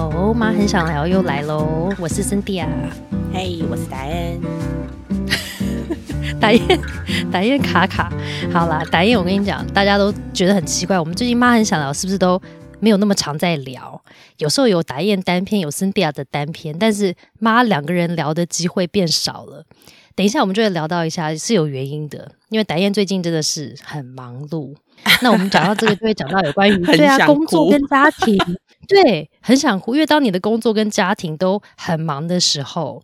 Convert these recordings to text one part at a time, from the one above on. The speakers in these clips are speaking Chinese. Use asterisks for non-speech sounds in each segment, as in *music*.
好，妈很想聊又来喽，我是森蒂亚，嘿，我是达恩，*laughs* 达燕，达燕卡卡，好啦，达燕，我跟你讲，大家都觉得很奇怪，我们最近妈很想聊，是不是都没有那么常在聊？有时候有达燕单篇，有森蒂亚的单篇，但是妈两个人聊的机会变少了。等一下，我们就会聊到一下是有原因的，因为达燕最近真的是很忙碌。*laughs* 那我们讲到这个，就会讲到有关于 *laughs* 对啊，工作跟家庭，*laughs* 对，很想哭。因为当你的工作跟家庭都很忙的时候，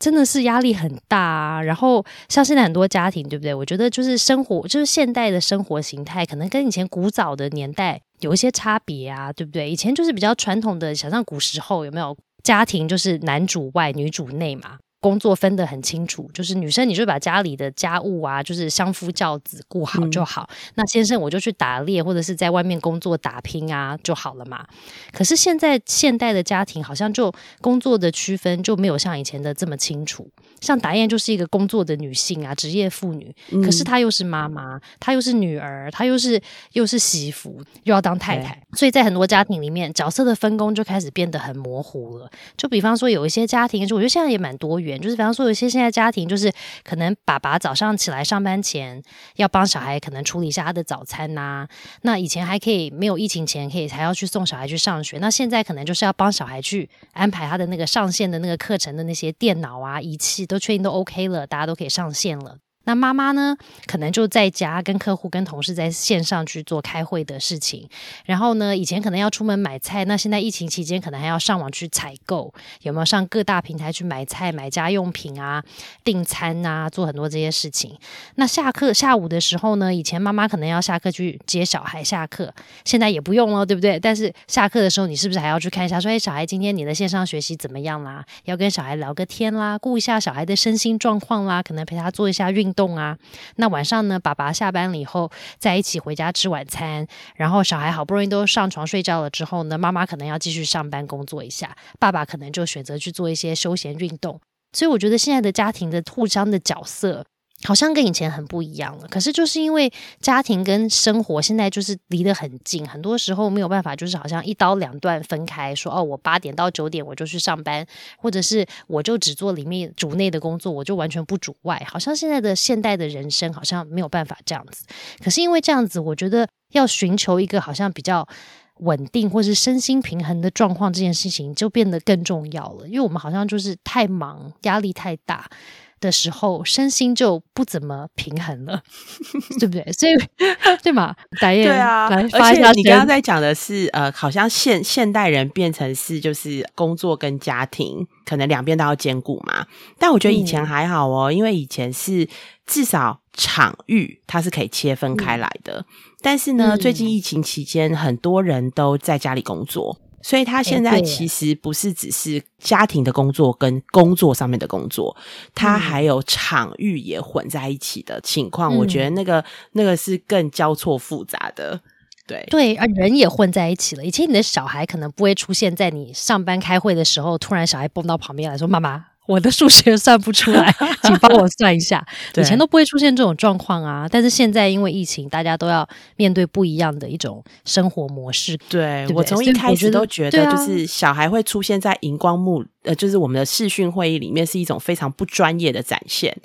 真的是压力很大啊。然后像现在很多家庭，对不对？我觉得就是生活，就是现代的生活形态，可能跟以前古早的年代有一些差别啊，对不对？以前就是比较传统的，想象古时候有没有家庭，就是男主外女主内嘛。工作分得很清楚，就是女生你就把家里的家务啊，就是相夫教子顾好就好。那先生我就去打猎或者是在外面工作打拼啊就好了嘛。可是现在现代的家庭好像就工作的区分就没有像以前的这么清楚。像达燕就是一个工作的女性啊，职业妇女，可是她又是妈妈，她又是女儿，她又是又是媳妇，又要当太太，所以在很多家庭里面角色的分工就开始变得很模糊了。就比方说有一些家庭，就我觉得现在也蛮多元。就是比方说，有些现在家庭就是可能爸爸早上起来上班前要帮小孩可能处理一下他的早餐呐。那以前还可以没有疫情前可以还要去送小孩去上学，那现在可能就是要帮小孩去安排他的那个上线的那个课程的那些电脑啊仪器都确定都 OK 了，大家都可以上线了。那妈妈呢，可能就在家跟客户、跟同事在线上去做开会的事情。然后呢，以前可能要出门买菜，那现在疫情期间可能还要上网去采购，有没有上各大平台去买菜、买家用品啊、订餐啊，做很多这些事情。那下课下午的时候呢，以前妈妈可能要下课去接小孩下课，现在也不用了，对不对？但是下课的时候，你是不是还要去看一下，说哎，小孩今天你的线上学习怎么样啦？要跟小孩聊个天啦，顾一下小孩的身心状况啦，可能陪他做一下运。动啊，那晚上呢？爸爸下班了以后，在一起回家吃晚餐，然后小孩好不容易都上床睡觉了之后呢，妈妈可能要继续上班工作一下，爸爸可能就选择去做一些休闲运动。所以我觉得现在的家庭的互相的角色。好像跟以前很不一样了，可是就是因为家庭跟生活现在就是离得很近，很多时候没有办法，就是好像一刀两断分开，说哦，我八点到九点我就去上班，或者是我就只做里面主内的工作，我就完全不主外。好像现在的现代的人生好像没有办法这样子。可是因为这样子，我觉得要寻求一个好像比较稳定或是身心平衡的状况，这件事情就变得更重要了。因为我们好像就是太忙，压力太大。的时候，身心就不怎么平衡了，*laughs* 对不对？*laughs* 所以，对嘛？对啊，来发一下。你刚刚在讲的是，呃，好像现现代人变成是，就是工作跟家庭可能两边都要兼顾嘛。但我觉得以前还好哦，因为以前是至少场域它是可以切分开来的。但是呢，最近疫情期间，很多人都在家里工作。所以他现在其实不是只是家庭的工作跟工作上面的工作，他还有场域也混在一起的情况。我觉得那个那个是更交错复杂的，对对而，人也混在一起了。以前你的小孩可能不会出现在你上班开会的时候，突然小孩蹦到旁边来说：“妈妈。”我的数学算不出来，*laughs* 请帮我算一下。以前都不会出现这种状况啊，但是现在因为疫情，大家都要面对不一样的一种生活模式。对我从一开始都觉得，就是小孩会出现在荧光幕，呃，就是我们的视讯会议里面，是一种非常不专业的展现。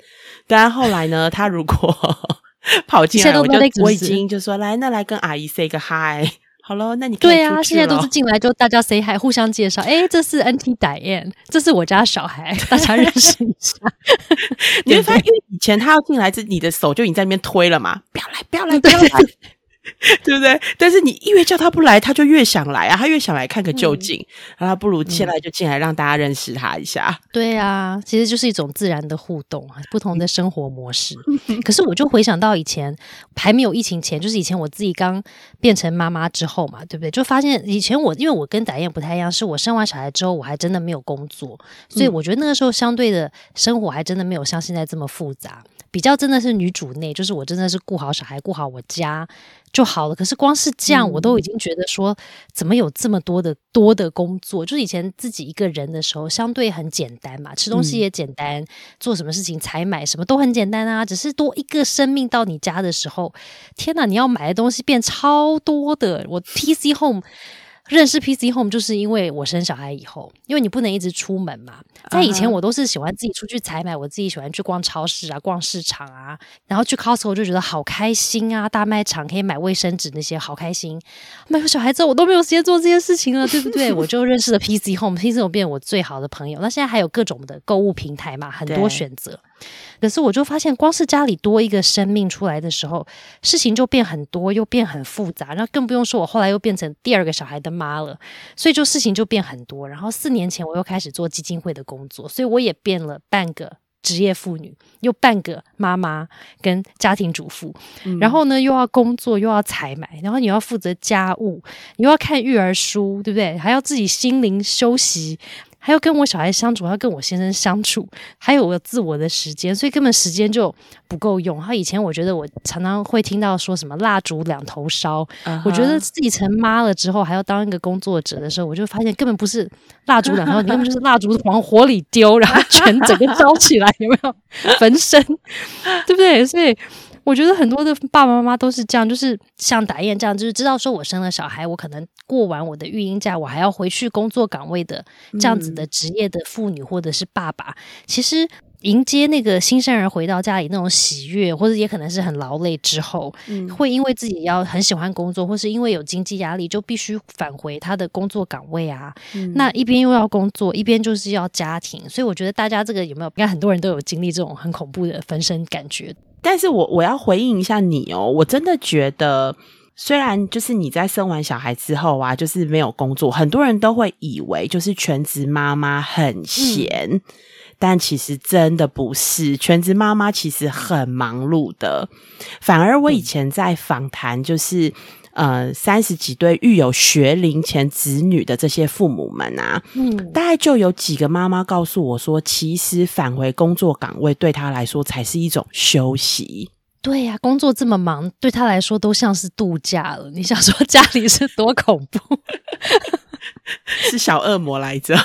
但后来呢，他如果 *laughs* 跑进来，我就我已经就说来，那来跟阿姨 say 个 hi。好了，那你对啊，现在都是进来就大家谁还互相介绍，哎，这是 NT 逮 N，，这是我家小孩，*laughs* 大家认识一下。你会发现，因为以前他要进来，这你的手就已经在那边推了嘛，不要来，不要来，不要来。*laughs* 对不对？但是你越叫他不来，他就越想来啊！他越想来看个究竟，然后不如现在就进来让大家认识他一下。对啊，其实就是一种自然的互动，不同的生活模式。*laughs* 可是我就回想到以前还没有疫情前，就是以前我自己刚变成妈妈之后嘛，对不对？就发现以前我因为我跟达燕不太一样，是我生完小孩之后我还真的没有工作，所以我觉得那个时候相对的生活还真的没有像现在这么复杂。比较真的是女主内，就是我真的是顾好小孩，顾好我家就好了。可是光是这样，我都已经觉得说，怎么有这么多的多的工作？就是以前自己一个人的时候，相对很简单嘛，吃东西也简单，做什么事情采买什么都很简单啊。只是多一个生命到你家的时候，天哪，你要买的东西变超多的。我 PC Home。认识 PC Home 就是因为我生小孩以后，因为你不能一直出门嘛。在以前我都是喜欢自己出去采买，我自己喜欢去逛超市啊、逛市场啊，然后去 Costco 就觉得好开心啊，大卖场可以买卫生纸那些好开心。没有小孩之后，我都没有时间做这些事情了，对不对？*laughs* 我就认识了 PC Home，PC Home 变我最好的朋友。那现在还有各种的购物平台嘛，很多选择。可是我就发现，光是家里多一个生命出来的时候，事情就变很多，又变很复杂。然后更不用说，我后来又变成第二个小孩的妈了，所以就事情就变很多。然后四年前我又开始做基金会的工作，所以我也变了半个职业妇女，又半个妈妈跟家庭主妇。然后呢，又要工作，又要采买，然后你要负责家务，你又要看育儿书，对不对？还要自己心灵休息。还要跟我小孩相处，还要跟我先生相处，还有我自我的时间，所以根本时间就不够用。然后以前我觉得我常常会听到说什么蜡烛两头烧，我觉得自己成妈了之后，还要当一个工作者的时候，我就发现根本不是蜡烛两头，你根本就是蜡烛往火里丢，然后全整个烧起来，有没有 *laughs* 焚身？对不对？所以。我觉得很多的爸爸妈妈都是这样，就是像打燕这样，就是知道说我生了小孩，我可能过完我的育婴假，我还要回去工作岗位的这样子的职业的妇女或者是爸爸，其实迎接那个新生儿回到家里那种喜悦，或者也可能是很劳累之后，会因为自己要很喜欢工作，或是因为有经济压力，就必须返回他的工作岗位啊。那一边又要工作，一边就是要家庭，所以我觉得大家这个有没有？应该很多人都有经历这种很恐怖的分身感觉。但是我我要回应一下你哦，我真的觉得，虽然就是你在生完小孩之后啊，就是没有工作，很多人都会以为就是全职妈妈很闲，但其实真的不是，全职妈妈其实很忙碌的。反而我以前在访谈就是。呃，三十几对育有学龄前子女的这些父母们啊，嗯，大概就有几个妈妈告诉我说，其实返回工作岗位对他来说才是一种休息。对呀，工作这么忙，对他来说都像是度假了。你想说家里是多恐怖？*laughs* 是小恶魔来着。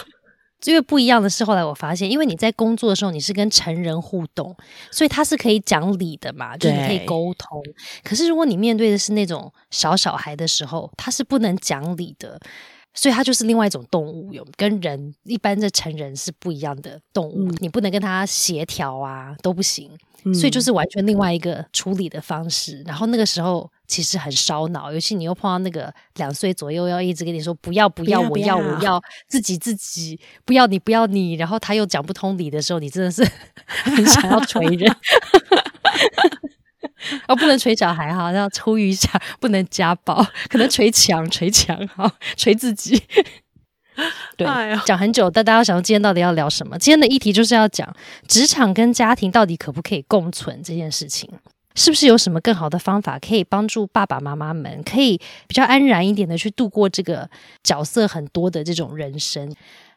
因为不一样的是，后来我发现，因为你在工作的时候你是跟成人互动，所以他是可以讲理的嘛，就是可以沟通。可是如果你面对的是那种小小孩的时候，他是不能讲理的，所以他就是另外一种动物，有跟人一般的成人是不一样的动物，你不能跟他协调啊，都不行。所以就是完全另外一个处理的方式，然后那个时候其实很烧脑，尤其你又碰到那个两岁左右要一直跟你说不要不要我要我要自己自己不要你不要你，然后他又讲不通理的时候，你真的是 *laughs* 很想要捶人，*laughs* 哦不能捶小孩哈，要出于一下不能家暴，可能捶墙捶墙好捶自己。对，讲很久，但大家想说今天到底要聊什么？今天的议题就是要讲职场跟家庭到底可不可以共存这件事情，是不是有什么更好的方法可以帮助爸爸妈妈们可以比较安然一点的去度过这个角色很多的这种人生，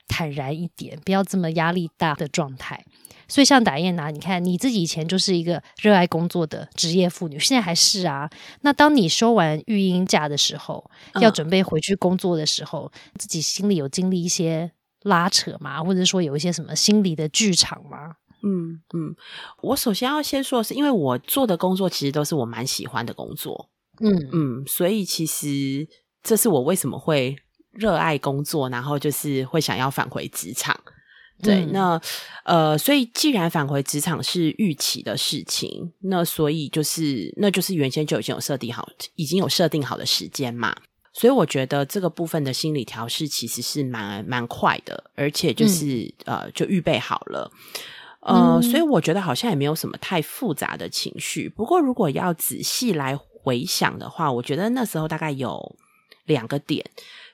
坦然一点，不要这么压力大的状态。所以像打燕拿，你看你自己以前就是一个热爱工作的职业妇女，现在还是啊。那当你休完育婴假的时候，要准备回去工作的时候，自己心里有经历一些拉扯吗？或者说有一些什么心理的剧场吗？嗯嗯，我首先要先说的是，因为我做的工作其实都是我蛮喜欢的工作，嗯嗯，所以其实这是我为什么会热爱工作，然后就是会想要返回职场。对，那呃，所以既然返回职场是预期的事情，那所以就是那就是原先就已经有设定好，已经有设定好的时间嘛。所以我觉得这个部分的心理调试其实是蛮蛮快的，而且就是呃，就预备好了。呃，所以我觉得好像也没有什么太复杂的情绪。不过如果要仔细来回想的话，我觉得那时候大概有两个点。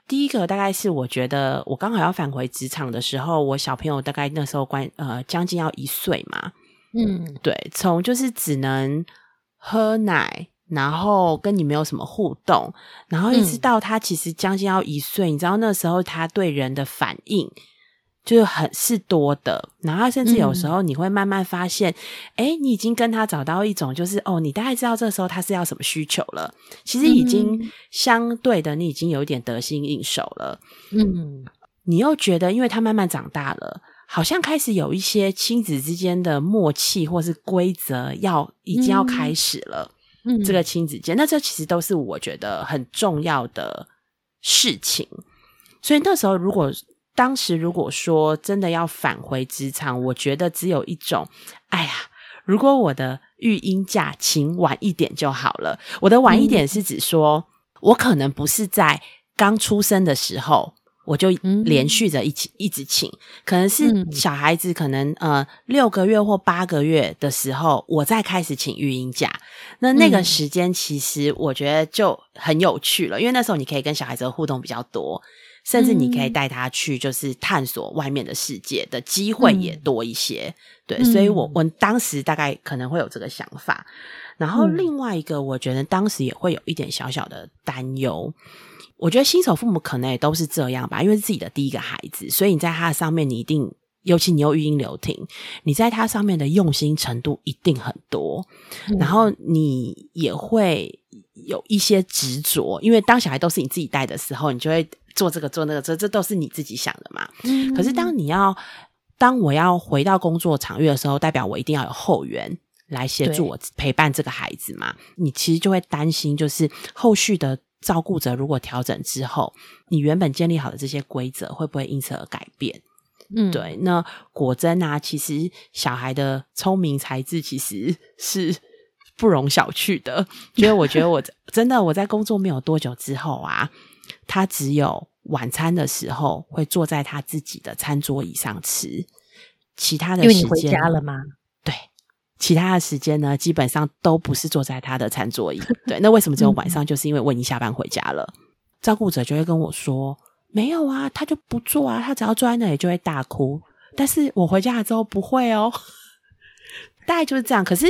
第一个大概是我觉得我刚好要返回职场的时候，我小朋友大概那时候关呃将近要一岁嘛，嗯，对，从就是只能喝奶，然后跟你没有什么互动，然后一直到他其实将近要一岁，你知道那时候他对人的反应。就是很是多的，然后甚至有时候你会慢慢发现，哎，你已经跟他找到一种，就是哦，你大概知道这时候他是要什么需求了。其实已经相对的，你已经有一点得心应手了。嗯，你又觉得，因为他慢慢长大了，好像开始有一些亲子之间的默契或是规则要已经要开始了。嗯，这个亲子间，那这其实都是我觉得很重要的。事情。所以那时候，如果当时如果说真的要返回职场，我觉得只有一种，哎呀，如果我的育婴假请晚一点就好了。我的晚一点是指说，我可能不是在刚出生的时候。我就连续着一起一直请，可能是小孩子可能呃六个月或八个月的时候，我再开始请育婴假。那那个时间其实我觉得就很有趣了，因为那时候你可以跟小孩子互动比较多，甚至你可以带他去就是探索外面的世界的机会也多一些。对，所以我我当时大概可能会有这个想法。然后另外一个，我觉得当时也会有一点小小的担忧。我觉得新手父母可能也都是这样吧，因为是自己的第一个孩子，所以你在他上面，你一定，尤其你又育婴留停，你在他上面的用心程度一定很多，然后你也会有一些执着，因为当小孩都是你自己带的时候，你就会做这个做那个，这这都是你自己想的嘛。可是当你要当我要回到工作场域的时候，代表我一定要有后援来协助我陪伴这个孩子嘛，你其实就会担心，就是后续的。照顾者如果调整之后，你原本建立好的这些规则会不会因此而改变？嗯，对。那果真啊，其实小孩的聪明才智其实 *laughs* 是不容小觑的。*laughs* 因为我觉得我真的我在工作没有多久之后啊，他只有晚餐的时候会坐在他自己的餐桌椅上吃，其他的时间回家了吗？对。其他的时间呢，基本上都不是坐在他的餐桌椅。对，那为什么只有晚上？就是因为我已经下班回家了，照顾者就会跟我说：“没有啊，他就不坐啊，他只要坐在那里就会大哭。”但是我回家了之后不会哦，*laughs* 大概就是这样。可是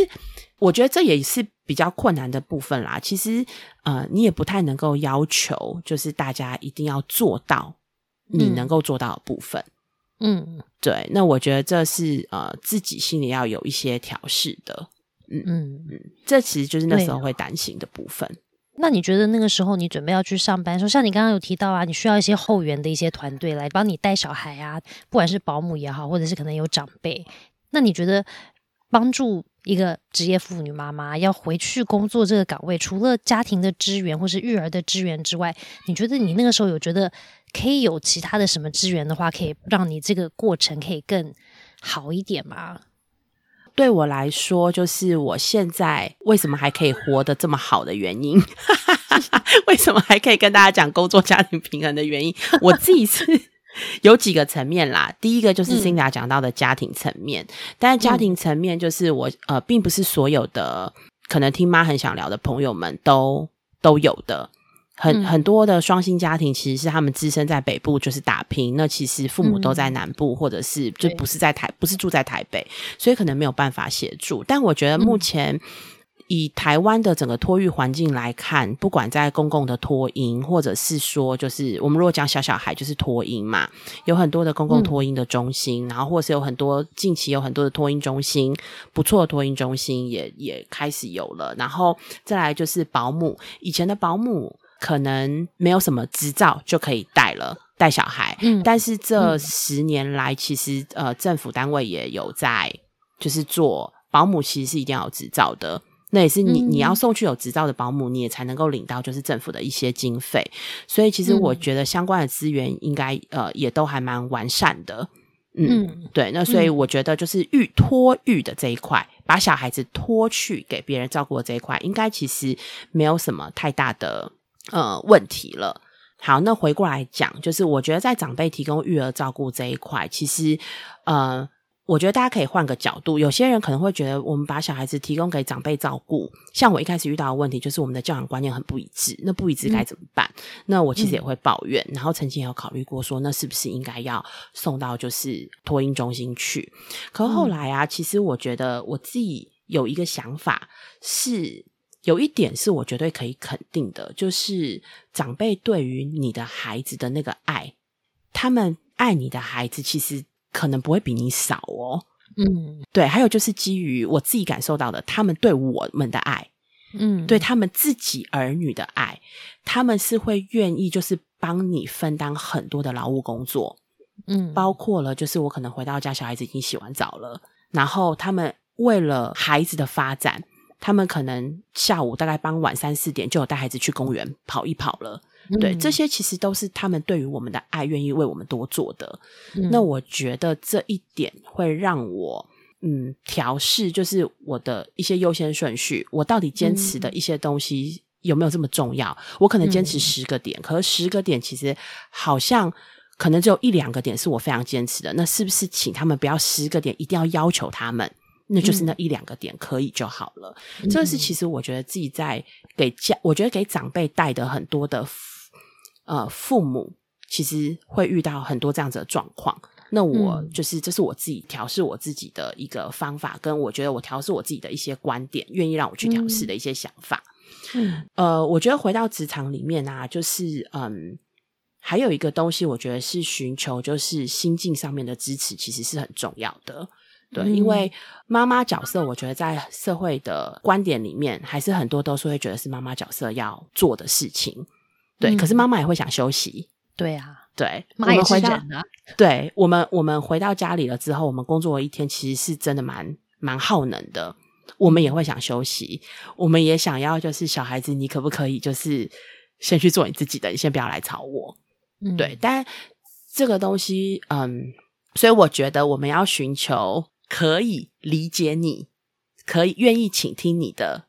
我觉得这也是比较困难的部分啦。其实呃，你也不太能够要求，就是大家一定要做到你能够做到的部分。嗯，对，那我觉得这是呃自己心里要有一些调试的，嗯嗯嗯，这其实就是那时候会担心的部分。那你觉得那个时候你准备要去上班的时候，像你刚刚有提到啊，你需要一些后援的一些团队来帮你带小孩啊，不管是保姆也好，或者是可能有长辈，那你觉得帮助？一个职业妇女妈妈要回去工作这个岗位，除了家庭的支援或是育儿的支援之外，你觉得你那个时候有觉得可以有其他的什么资源的话，可以让你这个过程可以更好一点吗？对我来说，就是我现在为什么还可以活得这么好的原因，*laughs* 为什么还可以跟大家讲工作家庭平衡的原因，我自己是。*laughs* 有几个层面啦，第一个就是 Cindy 讲到的家庭层面，但是家庭层面就是我呃，并不是所有的可能听妈很想聊的朋友们都都有的，很很多的双薪家庭其实是他们自身在北部就是打拼，那其实父母都在南部或者是就不是在台不是住在台北，所以可能没有办法协助。但我觉得目前。以台湾的整个托育环境来看，不管在公共的托婴，或者是说，就是我们如果讲小小孩，就是托婴嘛，有很多的公共托婴的中心，然后或是有很多近期有很多的托婴中心，不错的托婴中心也也开始有了。然后再来就是保姆，以前的保姆可能没有什么执照就可以带了带小孩，嗯，但是这十年来，其实呃政府单位也有在就是做保姆，其实是一定要有执照的。那也是你你要送去有执照的保姆，你也才能够领到就是政府的一些经费。所以其实我觉得相关的资源应该呃也都还蛮完善的。嗯，对。那所以我觉得就是育托育的这一块，把小孩子托去给别人照顾的这一块，应该其实没有什么太大的呃问题了。好，那回过来讲，就是我觉得在长辈提供育儿照顾这一块，其实呃。我觉得大家可以换个角度，有些人可能会觉得，我们把小孩子提供给长辈照顾，像我一开始遇到的问题，就是我们的教养观念很不一致。那不一致该怎么办？那我其实也会抱怨，然后曾经也有考虑过，说那是不是应该要送到就是托婴中心去？可后来啊，其实我觉得我自己有一个想法，是有一点是我绝对可以肯定的，就是长辈对于你的孩子的那个爱，他们爱你的孩子，其实。可能不会比你少哦，嗯，对，还有就是基于我自己感受到的，他们对我们的爱，嗯，对他们自己儿女的爱，他们是会愿意就是帮你分担很多的劳务工作，嗯，包括了就是我可能回到家，小孩子已经洗完澡了，然后他们为了孩子的发展，他们可能下午大概傍晚三四点就有带孩子去公园跑一跑了。对，这些其实都是他们对于我们的爱，愿意为我们多做的。那我觉得这一点会让我嗯调试，就是我的一些优先顺序，我到底坚持的一些东西有没有这么重要？我可能坚持十个点，可是十个点其实好像可能只有一两个点是我非常坚持的。那是不是请他们不要十个点一定要要求他们？那就是那一两个点可以就好了。这个是其实我觉得自己在给家，我觉得给长辈带的很多的。呃，父母其实会遇到很多这样子的状况。那我就是这是我自己调试我自己的一个方法，跟我觉得我调试我自己的一些观点，愿意让我去调试的一些想法。嗯，呃，我觉得回到职场里面啊，就是嗯，还有一个东西，我觉得是寻求就是心境上面的支持，其实是很重要的。对，因为妈妈角色，我觉得在社会的观点里面，还是很多都是会觉得是妈妈角色要做的事情。对，可是妈妈也会想休息。对啊，对，妈也是人啊。对我们，我们回到家里了之后，我们工作一天，其实是真的蛮蛮耗能的。我们也会想休息，我们也想要，就是小孩子，你可不可以就是先去做你自己的，你先不要来吵我。对，但这个东西，嗯，所以我觉得我们要寻求可以理解你，可以愿意倾听你的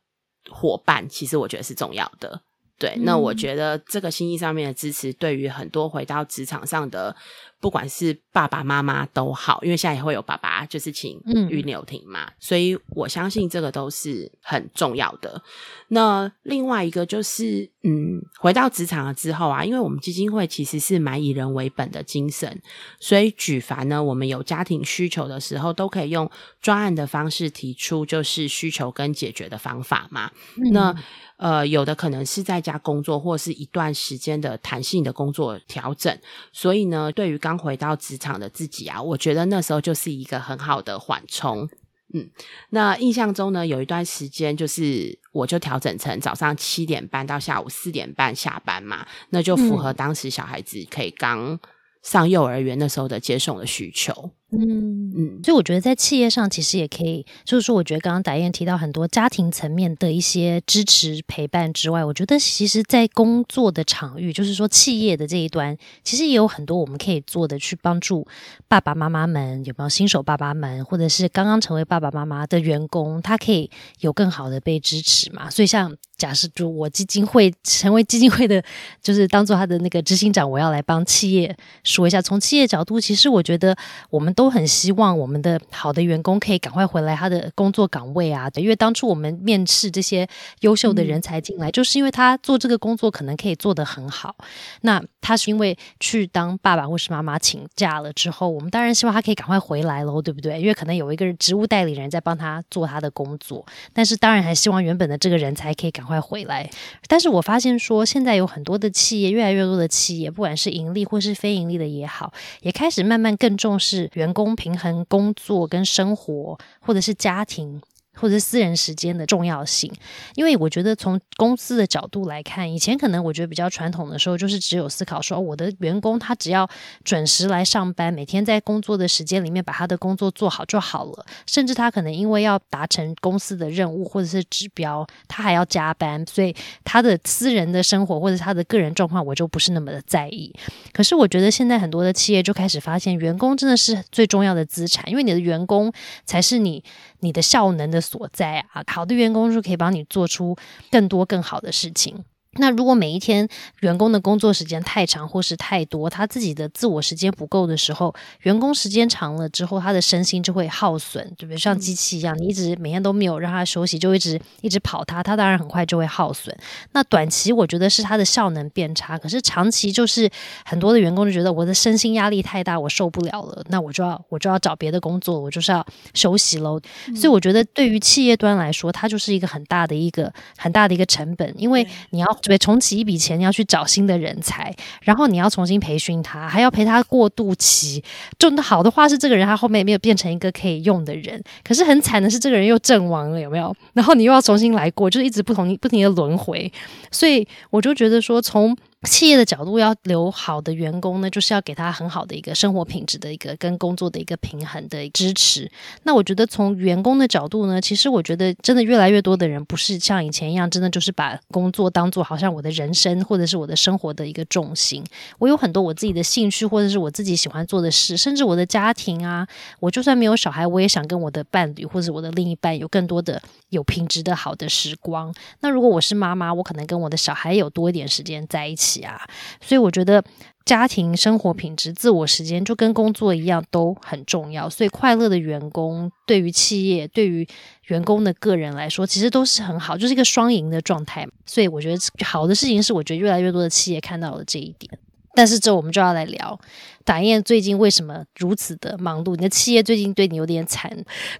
伙伴，其实我觉得是重要的。对，那我觉得这个心意上面的支持，对于很多回到职场上的。不管是爸爸妈妈都好，因为现在也会有爸爸就是请育留停嘛，所以我相信这个都是很重要的。那另外一个就是，嗯，回到职场了之后啊，因为我们基金会其实是蛮以人为本的精神，所以举凡呢，我们有家庭需求的时候，都可以用专案的方式提出，就是需求跟解决的方法嘛。那呃，有的可能是在家工作，或是一段时间的弹性的工作调整，所以呢，对于刚回到职场的自己啊，我觉得那时候就是一个很好的缓冲。嗯，那印象中呢，有一段时间就是我就调整成早上七点半到下午四点半下班嘛，那就符合当时小孩子可以刚上幼儿园那时候的接送的需求。嗯嗯，所以我觉得在企业上其实也可以，就是说，我觉得刚刚达燕提到很多家庭层面的一些支持陪伴之外，我觉得其实，在工作的场域，就是说企业的这一端，其实也有很多我们可以做的，去帮助爸爸妈妈们有没有新手爸爸们，或者是刚刚成为爸爸妈妈的员工，他可以有更好的被支持嘛。所以像假设就我基金会成为基金会的，就是当做他的那个执行长，我要来帮企业说一下，从企业角度，其实我觉得我们。都很希望我们的好的员工可以赶快回来他的工作岗位啊！因为当初我们面试这些优秀的人才进来，就是因为他做这个工作可能可以做得很好。那他是因为去当爸爸或是妈妈请假了之后，我们当然希望他可以赶快回来喽，对不对？因为可能有一个职务代理人在帮他做他的工作，但是当然还希望原本的这个人才可以赶快回来。但是我发现说，现在有很多的企业，越来越多的企业，不管是盈利或是非盈利的也好，也开始慢慢更重视。员工平衡工作跟生活，或者是家庭。或者私人时间的重要性，因为我觉得从公司的角度来看，以前可能我觉得比较传统的时候，就是只有思考说，我的员工他只要准时来上班，每天在工作的时间里面把他的工作做好就好了。甚至他可能因为要达成公司的任务或者是指标，他还要加班，所以他的私人的生活或者他的个人状况，我就不是那么的在意。可是我觉得现在很多的企业就开始发现，员工真的是最重要的资产，因为你的员工才是你。你的效能的所在啊，好的员工是可以帮你做出更多更好的事情。那如果每一天员工的工作时间太长或是太多，他自己的自我时间不够的时候，员工时间长了之后，他的身心就会耗损，对不对？像机器一样，你一直每天都没有让他休息，就一直一直跑他，他当然很快就会耗损。那短期我觉得是他的效能变差，可是长期就是很多的员工就觉得我的身心压力太大，我受不了了，那我就要我就要找别的工作，我就是要休息喽。所以我觉得对于企业端来说，它就是一个很大的一个很大的一个成本，因为你要。对，重启一笔钱要去找新的人才，然后你要重新培训他，还要陪他过渡期。就好的话是这个人他后面没有变成一个可以用的人，可是很惨的是这个人又阵亡了，有没有？然后你又要重新来过，就是一直不同不停的轮回。所以我就觉得说，从企业的角度要留好的员工呢，就是要给他很好的一个生活品质的一个跟工作的一个平衡的支持。那我觉得从员工的角度呢，其实我觉得真的越来越多的人不是像以前一样，真的就是把工作当做好像我的人生或者是我的生活的一个重心。我有很多我自己的兴趣或者是我自己喜欢做的事，甚至我的家庭啊，我就算没有小孩，我也想跟我的伴侣或者我的另一半有更多的有品质的好的时光。那如果我是妈妈，我可能跟我的小孩有多一点时间在一起。啊，所以我觉得家庭生活品质、自我时间就跟工作一样都很重要。所以快乐的员工对于企业、对于员工的个人来说，其实都是很好，就是一个双赢的状态。所以我觉得好的事情是，我觉得越来越多的企业看到了这一点。但是这我们就要来聊。打燕最近为什么如此的忙碌？你的企业最近对你有点惨，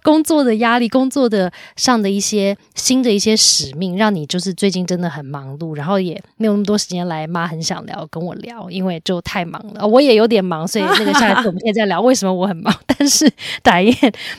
工作的压力、工作的上的一些新的一些使命，让你就是最近真的很忙碌，然后也没有那么多时间来。妈很想聊，跟我聊，因为就太忙了。我也有点忙，所以那个下一次我们可以再聊为什么我很忙。但是打燕，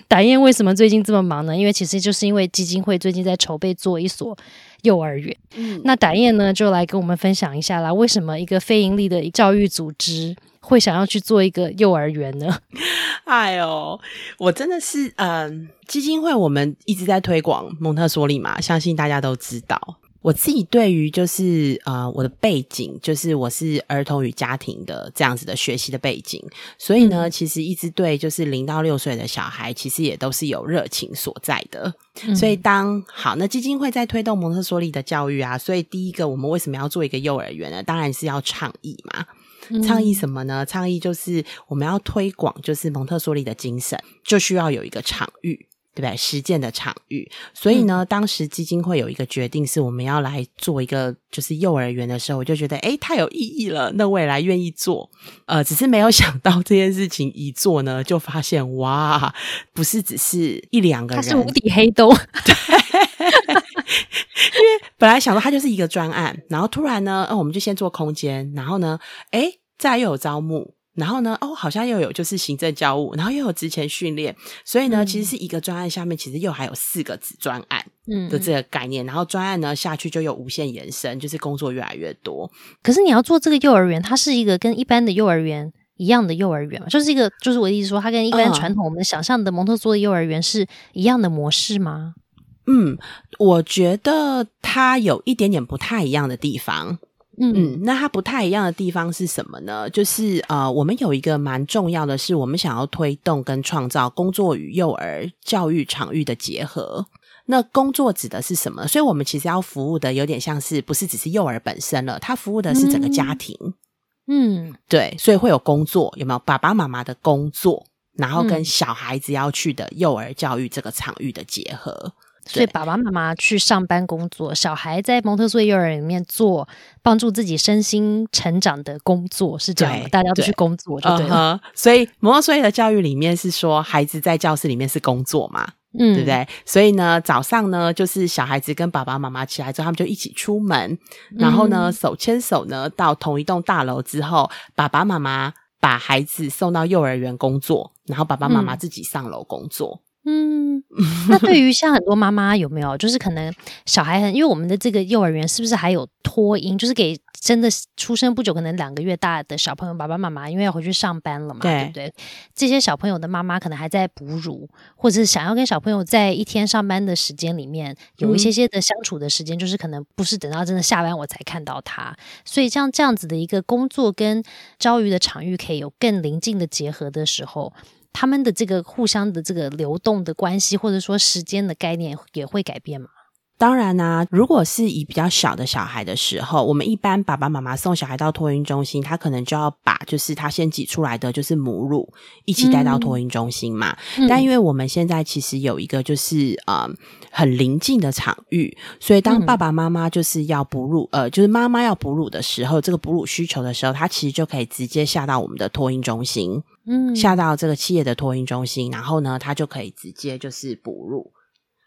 打燕为什么最近这么忙呢？因为其实就是因为基金会最近在筹备做一所幼儿园。嗯，那打燕呢就来跟我们分享一下啦，为什么一个非盈利的教育组织？会想要去做一个幼儿园呢？*laughs* 哎呦，我真的是，嗯，基金会我们一直在推广蒙特梭利嘛，相信大家都知道。我自己对于就是呃我的背景，就是我是儿童与家庭的这样子的学习的背景，所以呢，其实一直对就是零到六岁的小孩，其实也都是有热情所在的。所以当好，那基金会在推动蒙特梭利的教育啊，所以第一个我们为什么要做一个幼儿园呢？当然是要倡议嘛。倡议什么呢？倡议就是我们要推广，就是蒙特梭利的精神，就需要有一个场域，对不对？实践的场域。所以呢，当时基金会有一个决定，是我们要来做一个就是幼儿园的时候，我就觉得哎，太有意义了。那我也来愿意做。呃，只是没有想到这件事情一做呢，就发现哇，不是只是一两个人，它是无底黑洞。*laughs* 因为本来想到它就是一个专案，然后突然呢，哦，我们就先做空间，然后呢，哎，再又有招募，然后呢，哦，好像又有就是行政教务，然后又有职前训练，所以呢，其实是一个专案下面，其实又还有四个子专案，嗯的这个概念，然后专案呢下去就有无限延伸，就是工作越来越多。可是你要做这个幼儿园，它是一个跟一般的幼儿园一样的幼儿园嘛？就是一个，就是我的意思说，它跟一般传统我们想象的蒙特梭利幼儿园是一样的模式吗？嗯，我觉得它有一点点不太一样的地方。嗯，那它不太一样的地方是什么呢？就是呃，我们有一个蛮重要的是，我们想要推动跟创造工作与幼儿教育场域的结合。那工作指的是什么？所以我们其实要服务的有点像是不是只是幼儿本身了，它服务的是整个家庭。嗯，对，所以会有工作，有没有爸爸妈妈的工作，然后跟小孩子要去的幼儿教育这个场域的结合。所以爸爸妈妈去上班工作，小孩在蒙特梭利幼儿园里面做帮助自己身心成长的工作，是这样。大家都去工作，就对了。所以蒙特梭利的教育里面是说，孩子在教室里面是工作嘛，嗯，对不对？所以呢，早上呢，就是小孩子跟爸爸妈妈起来之后，他们就一起出门，然后呢，手牵手呢，到同一栋大楼之后，爸爸妈妈把孩子送到幼儿园工作，然后爸爸妈妈自己上楼工作。嗯，*laughs* 那对于像很多妈妈有没有，就是可能小孩很，因为我们的这个幼儿园是不是还有托婴，就是给真的出生不久，可能两个月大的小朋友，爸爸妈妈因为要回去上班了嘛，对不对？这些小朋友的妈妈可能还在哺乳，或者是想要跟小朋友在一天上班的时间里面有一些些的相处的时间，就是可能不是等到真的下班我才看到他，所以像这样子的一个工作跟教育的场域可以有更临近的结合的时候。他们的这个互相的这个流动的关系，或者说时间的概念也会改变吗？当然啦，如果是以比较小的小孩的时候，我们一般爸爸妈妈送小孩到托婴中心，他可能就要把就是他先挤出来的就是母乳一起带到托婴中心嘛。但因为我们现在其实有一个就是呃很临近的场域，所以当爸爸妈妈就是要哺乳，呃，就是妈妈要哺乳的时候，这个哺乳需求的时候，他其实就可以直接下到我们的托婴中心，嗯，下到这个企业的托婴中心，然后呢，他就可以直接就是哺乳。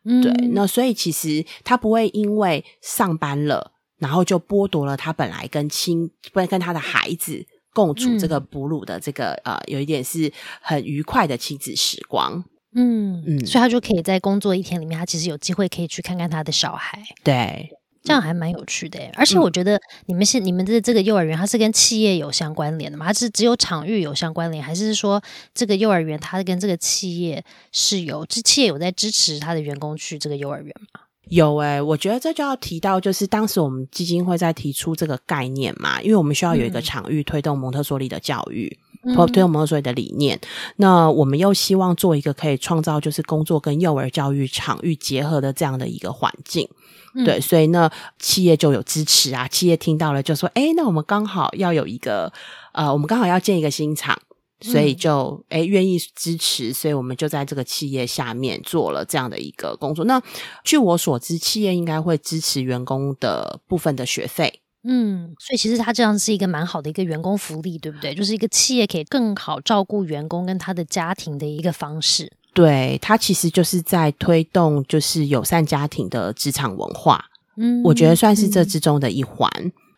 对，那所以其实他不会因为上班了，然后就剥夺了他本来跟亲不跟他的孩子共处这个哺乳的这个呃，有一点是很愉快的亲子时光。嗯嗯，所以他就可以在工作一天里面，他其实有机会可以去看看他的小孩。对这样还蛮有趣的诶，而且我觉得你们是你们的这个幼儿园，它是跟企业有相关联的吗？它是只有场域有相关联，还是说这个幼儿园它跟这个企业是有，这企业有在支持他的员工去这个幼儿园吗？有诶、我觉得这就要提到，就是当时我们基金会在提出这个概念嘛，因为我们需要有一个嗯场域推动蒙特梭利的教育，嗯推推动蒙特梭利的理念。那我们又希望做一个可以创造就是工作跟幼儿教育场域结合的这样的一个环境。嗯对，所以呢，企业就有支持啊。企业听到了就说：“哎，那我们刚好要有一个呃，我们刚好要建一个新厂，所以嗯就哎愿意支持，所以我们就在这个企业下面做了这样的一个工作。那据我所知，企业应该会支持员工的部分的学费。嗯，所以其实它这样是一个蛮好的一个员工福利，对不对？就是一个企业可以更好照顾员工跟他的家庭的一个方式。对，它其实就是在推动就是友善家庭的职场文化。嗯，我觉得算是这嗯之中的一环。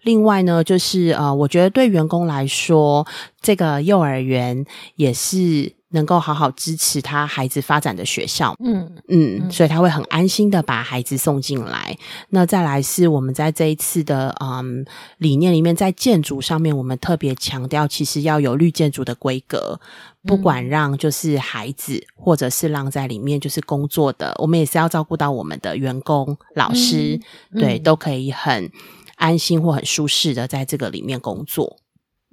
另外呢，就是呃，我觉得对员工来说，这个幼儿园也是能够好好支持他孩子发展的学校。嗯嗯，嗯所以他会很安心的把孩子送进来。那再来是我们在这一次的嗯理念里面，在建筑上面，我们特别强调，其实要有绿建筑的规格，不管让就是孩子或者是让在里面就是工作的，我们也是要照顾到我们的员工、老师，对，嗯都可以很安心或很舒适的在这个里面工作。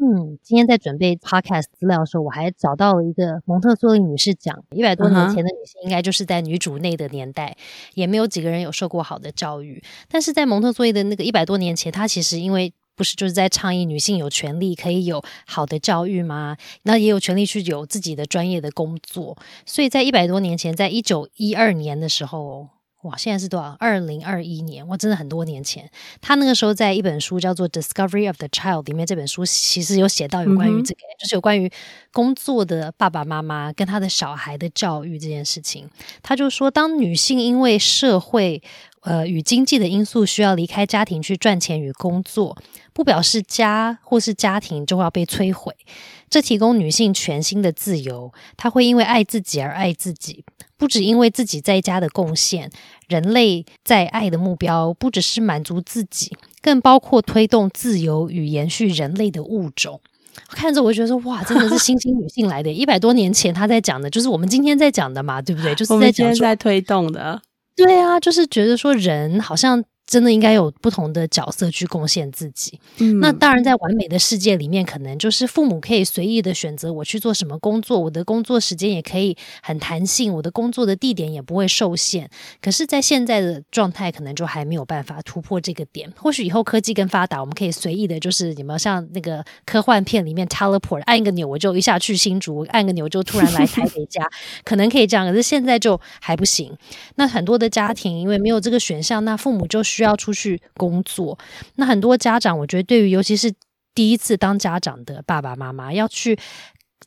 嗯，今天在准备 podcast 资料的时候，我还找到了一个蒙特梭利女士讲，一百多年前的女性应该就是在女主内的年代，也没有几个人有受过好的教育。但是在蒙特梭利的那个一百多年前，她其实因为不是就是在倡议女性有权利可以有好的教育吗？那也有权利去有自己的专业的工作。所以在一百多年前，在一九一二年的时候。哇，现在是多少？二零二一年，哇，真的很多年前。他那个时候在一本书叫做《Discovery of the Child》里面，这本书其实有写到有关于这个，就是有关于工作的爸爸妈妈跟他的小孩的教育这件事情。他就说，当女性因为社会呃与经济的因素需要离开家庭去赚钱与工作，不表示家或是家庭就会要被摧毁。这提供女性全新的自由，她会因为爱自己而爱自己，不只因为自己在家的贡献。人类在爱的目标不只是满足自己，更包括推动自由与延续人类的物种。看着我就觉得说，哇，*laughs* 真的是新兴女性来的，一百多年前她在讲的，就是我们今天在讲的嘛，对不对？就是在讲在推动的，对啊，就是觉得说人好像真的应该有不同的角色去贡献自己。嗯那当然，在完美的世界里面，可能就是父母可以随意的选择我去做什么工作，我的工作时间也可以很弹性，我的工作的地点也不会受限。可是，在现在的状态，可能就还没有办法突破这个点。或许以后科技更发达，我们可以随意的，就是有没有像那个科幻片里面 teleport，按一个钮我就一下去新竹，按个钮就突然来台北家，*laughs* 可能可以这样。可是现在就还不行。那很多的家庭因为没有这个选项，那父母就需要出去工作。那很多家长，我觉得对于尤其是第一次当家长的爸爸妈妈，要去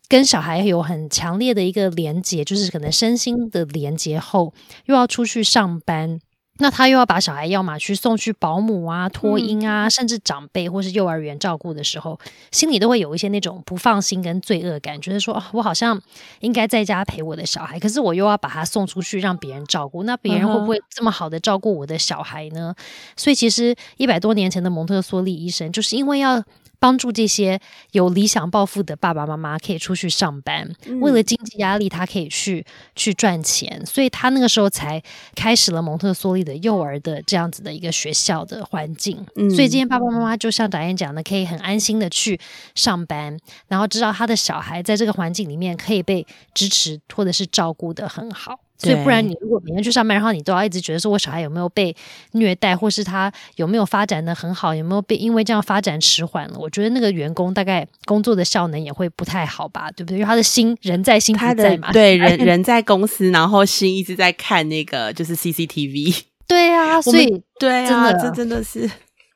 跟小孩有很强烈的一个连接，就是可能身心的连接后，又要出去上班。那他又要把小孩要么去送去保姆啊、托婴啊，甚至长辈或是幼儿园照顾的时候，心里都会有一些那种不放心跟罪恶感，觉得说、啊我好像应该在家陪我的小孩，可是我又要把他送出去让别人照顾，那别人会不会这么好的照顾我的小孩呢？所以其实一百多年前的蒙特梭利医生，就是因为要帮助这些有理想抱负的爸爸妈妈可以出去上班，为了经济压力，他可以去去赚钱，所以他那个时候才开始了蒙特梭利的幼儿的这样子的一个学校的环境。嗯所以今天爸爸妈妈就像导演讲的，可以很安心的去上班，然后知道他的小孩在这个环境里面可以被支持或者是照顾的很好。所以不然，你如果每天去上班，然后你都要一直觉得说我小孩有没有被虐待，或是他有没有发展的很好，有没有被因为这样发展迟缓了？我觉得那个员工大概工作的效能也会不太好吧，对不对？因为他的心人在心不在嘛。对 *laughs* 人人在公司，然后心一直在看那个就是 CCTV，对啊，所以们对真啊，的这真的是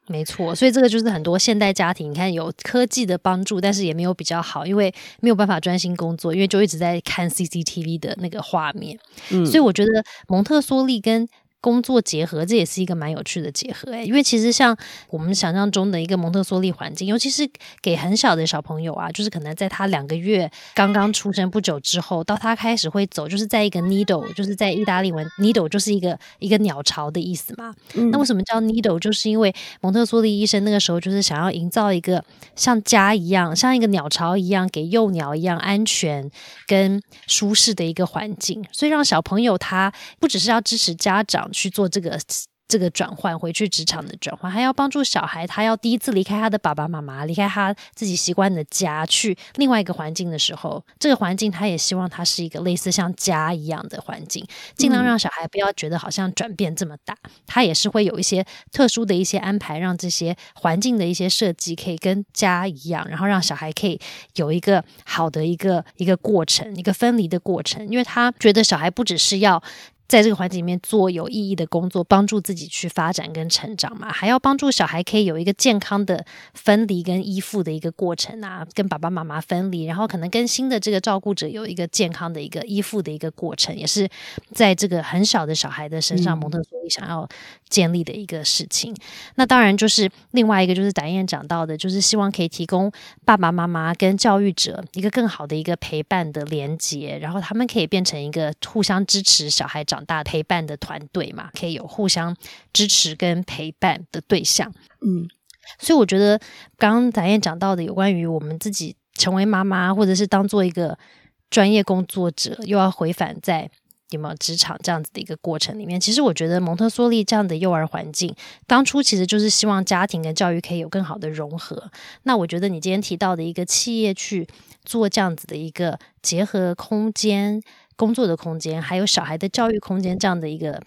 没错，所以这个就是很多现代家庭，你看有科技的帮助，但是也没有比较好，因为没有办法专心工作，因为就一直在看 CCTV 的那个画面。嗯所以我觉得蒙特梭利跟工作结合，这也是一个蛮有趣的结合诶。因为其实像我们想象中的一个蒙特梭利环境，尤其是给很小的小朋友啊，就是可能在他两个月刚刚出生不久之后，到他开始会走，就是在一个 needle，就是在意大利文 needle 就是一个一个鸟巢的意思嘛。那为什么叫 needle？就是因为蒙特梭利医生那个时候就是想要营造一个像家一样，像一个鸟巢一样，给幼鸟一样安全跟舒适的一个环境，所以让小朋友他不只是要支持家长。去做这个。这个转换回去职场的转换，还要帮助小孩，他要第一次离开他的爸爸妈妈，离开他自己习惯的家，去另外一个环境的时候，这个环境他也希望它是一个类似像家一样的环境，尽量让小孩不要觉得好像转变这么大。他也是会有一些特殊的一些安排，让这些环境的一些设计可以跟家一样，然后让小孩可以有一个好的一个一个过程，一个分离的过程，因为他觉得小孩不只是要。在这个环境里面做有意义的工作，帮助自己去发展跟成长嘛，还要帮助小孩可以有一个健康的分离跟依附的一个过程啊，跟爸爸妈妈分离，然后可能跟新的这个照顾者有一个健康的一个依附的一个过程，也是在这个很小的小孩的身上，蒙特梭利想要建立的一个事情。那当然就是另外一个，就是达燕讲到的，就是希望可以提供爸爸妈妈跟教育者一个更好的一个陪伴的连接，然后他们可以变成一个互相支持小孩长。长大陪伴的团队嘛，可以有互相支持跟陪伴的对象。嗯，所以我觉得刚刚导演讲到的有关于我们自己成为妈妈，或者是当做一个专业工作者，又要回返在有没有职场这样子的一个过程里面。其实我觉得蒙特梭利这样的幼儿环境，当初其实就是希望家庭跟教育可以有更好的融合。那我觉得你今天提到的一个企业去做这样子的一个结合空间。工作的空间，还有小孩的教育空间，这样的一个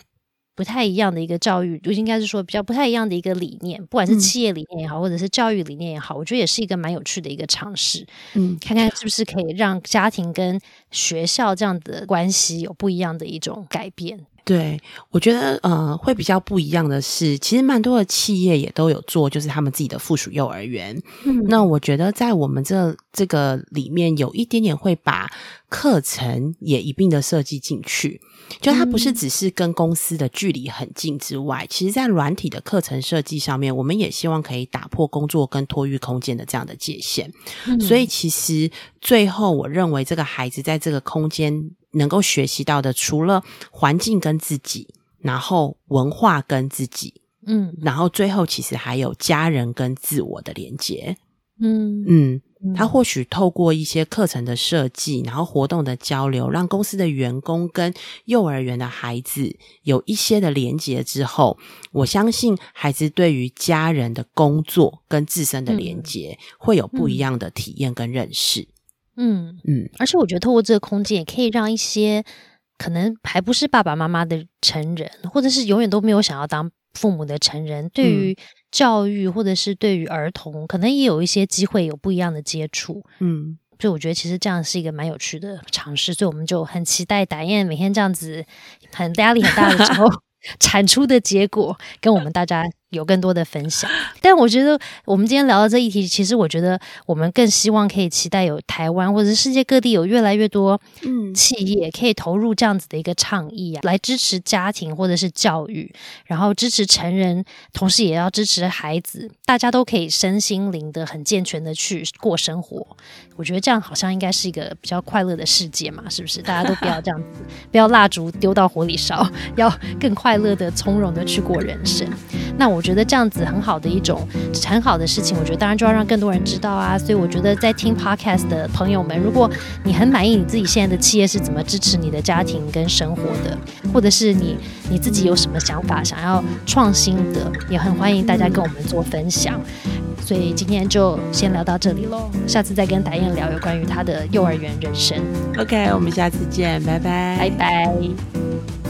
不太一样的一个教育，就应该是说比较不太一样的一个理念，不管是企业理念也好，或者是教育理念也好，我觉得也是一个蛮有趣的一个尝试。嗯，看看是不是可以让家庭跟学校这样的关系有不一样的一种改变。对，我觉得呃，会比较不一样的是，其实蛮多的企业也都有做，就是他们自己的附属幼儿园。嗯，那我觉得在我们这这个里面，有一点点会把课程也一并的设计进去，就它不是只是跟公司的距离很近之外，其实在软体的课程设计上面，我们也希望可以打破工作跟托育空间的这样的界限。所以，其实最后我认为，这个孩子在这个空间。能够学习到的，除了环境跟自己，然后文化跟自己，嗯，然后最后其实还有家人跟自我的连接，嗯。嗯，他或许透过一些课程的设计，然后活动的交流，让公司的员工跟幼儿园的孩子有一些的连接之后，我相信孩子对于家人的工作跟自身的连接会有不一样的体验跟认识。嗯嗯，而且我觉得透过这个空间，也可以让一些可能还不是爸爸妈妈的成人，或者是永远都没有想要当父母的成人，对于教育或者是对于儿童，可能也有一些机会有不一样的接触。嗯，所以我觉得其实这样是一个蛮有趣的尝试，所以我们就很期待打燕每天这样子很压力很大的时候 *laughs* 产出的结果，跟我们大家。有更多的分享，但我觉得我们今天聊到这一题，其实我觉得我们更希望可以期待有台湾或者世界各地有越来越多嗯企业可以投入这样子的一个倡议啊，来支持家庭或者是教育，然后支持成人，同时也要支持孩子，大家都可以身心灵的很健全的去过生活。我觉得这样好像应该是一个比较快乐的世界嘛，是不是？大家都不要这样子，*laughs* 不要蜡烛丢到火里烧，*laughs* 要更快乐的、从容的去过人生。那我。我觉得这样子很好的一种很好的事情，我觉得当然就要让更多人知道啊。所以我觉得在听 podcast 的朋友们，如果你很满意你自己现在的企业是怎么支持你的家庭跟生活的，或者是你你自己有什么想法想要创新的，也很欢迎大家跟我们做分享。所以今天就先聊到这里喽，下次再跟达燕聊有关于他的幼儿园人生。OK，我们下次见，拜拜，拜拜。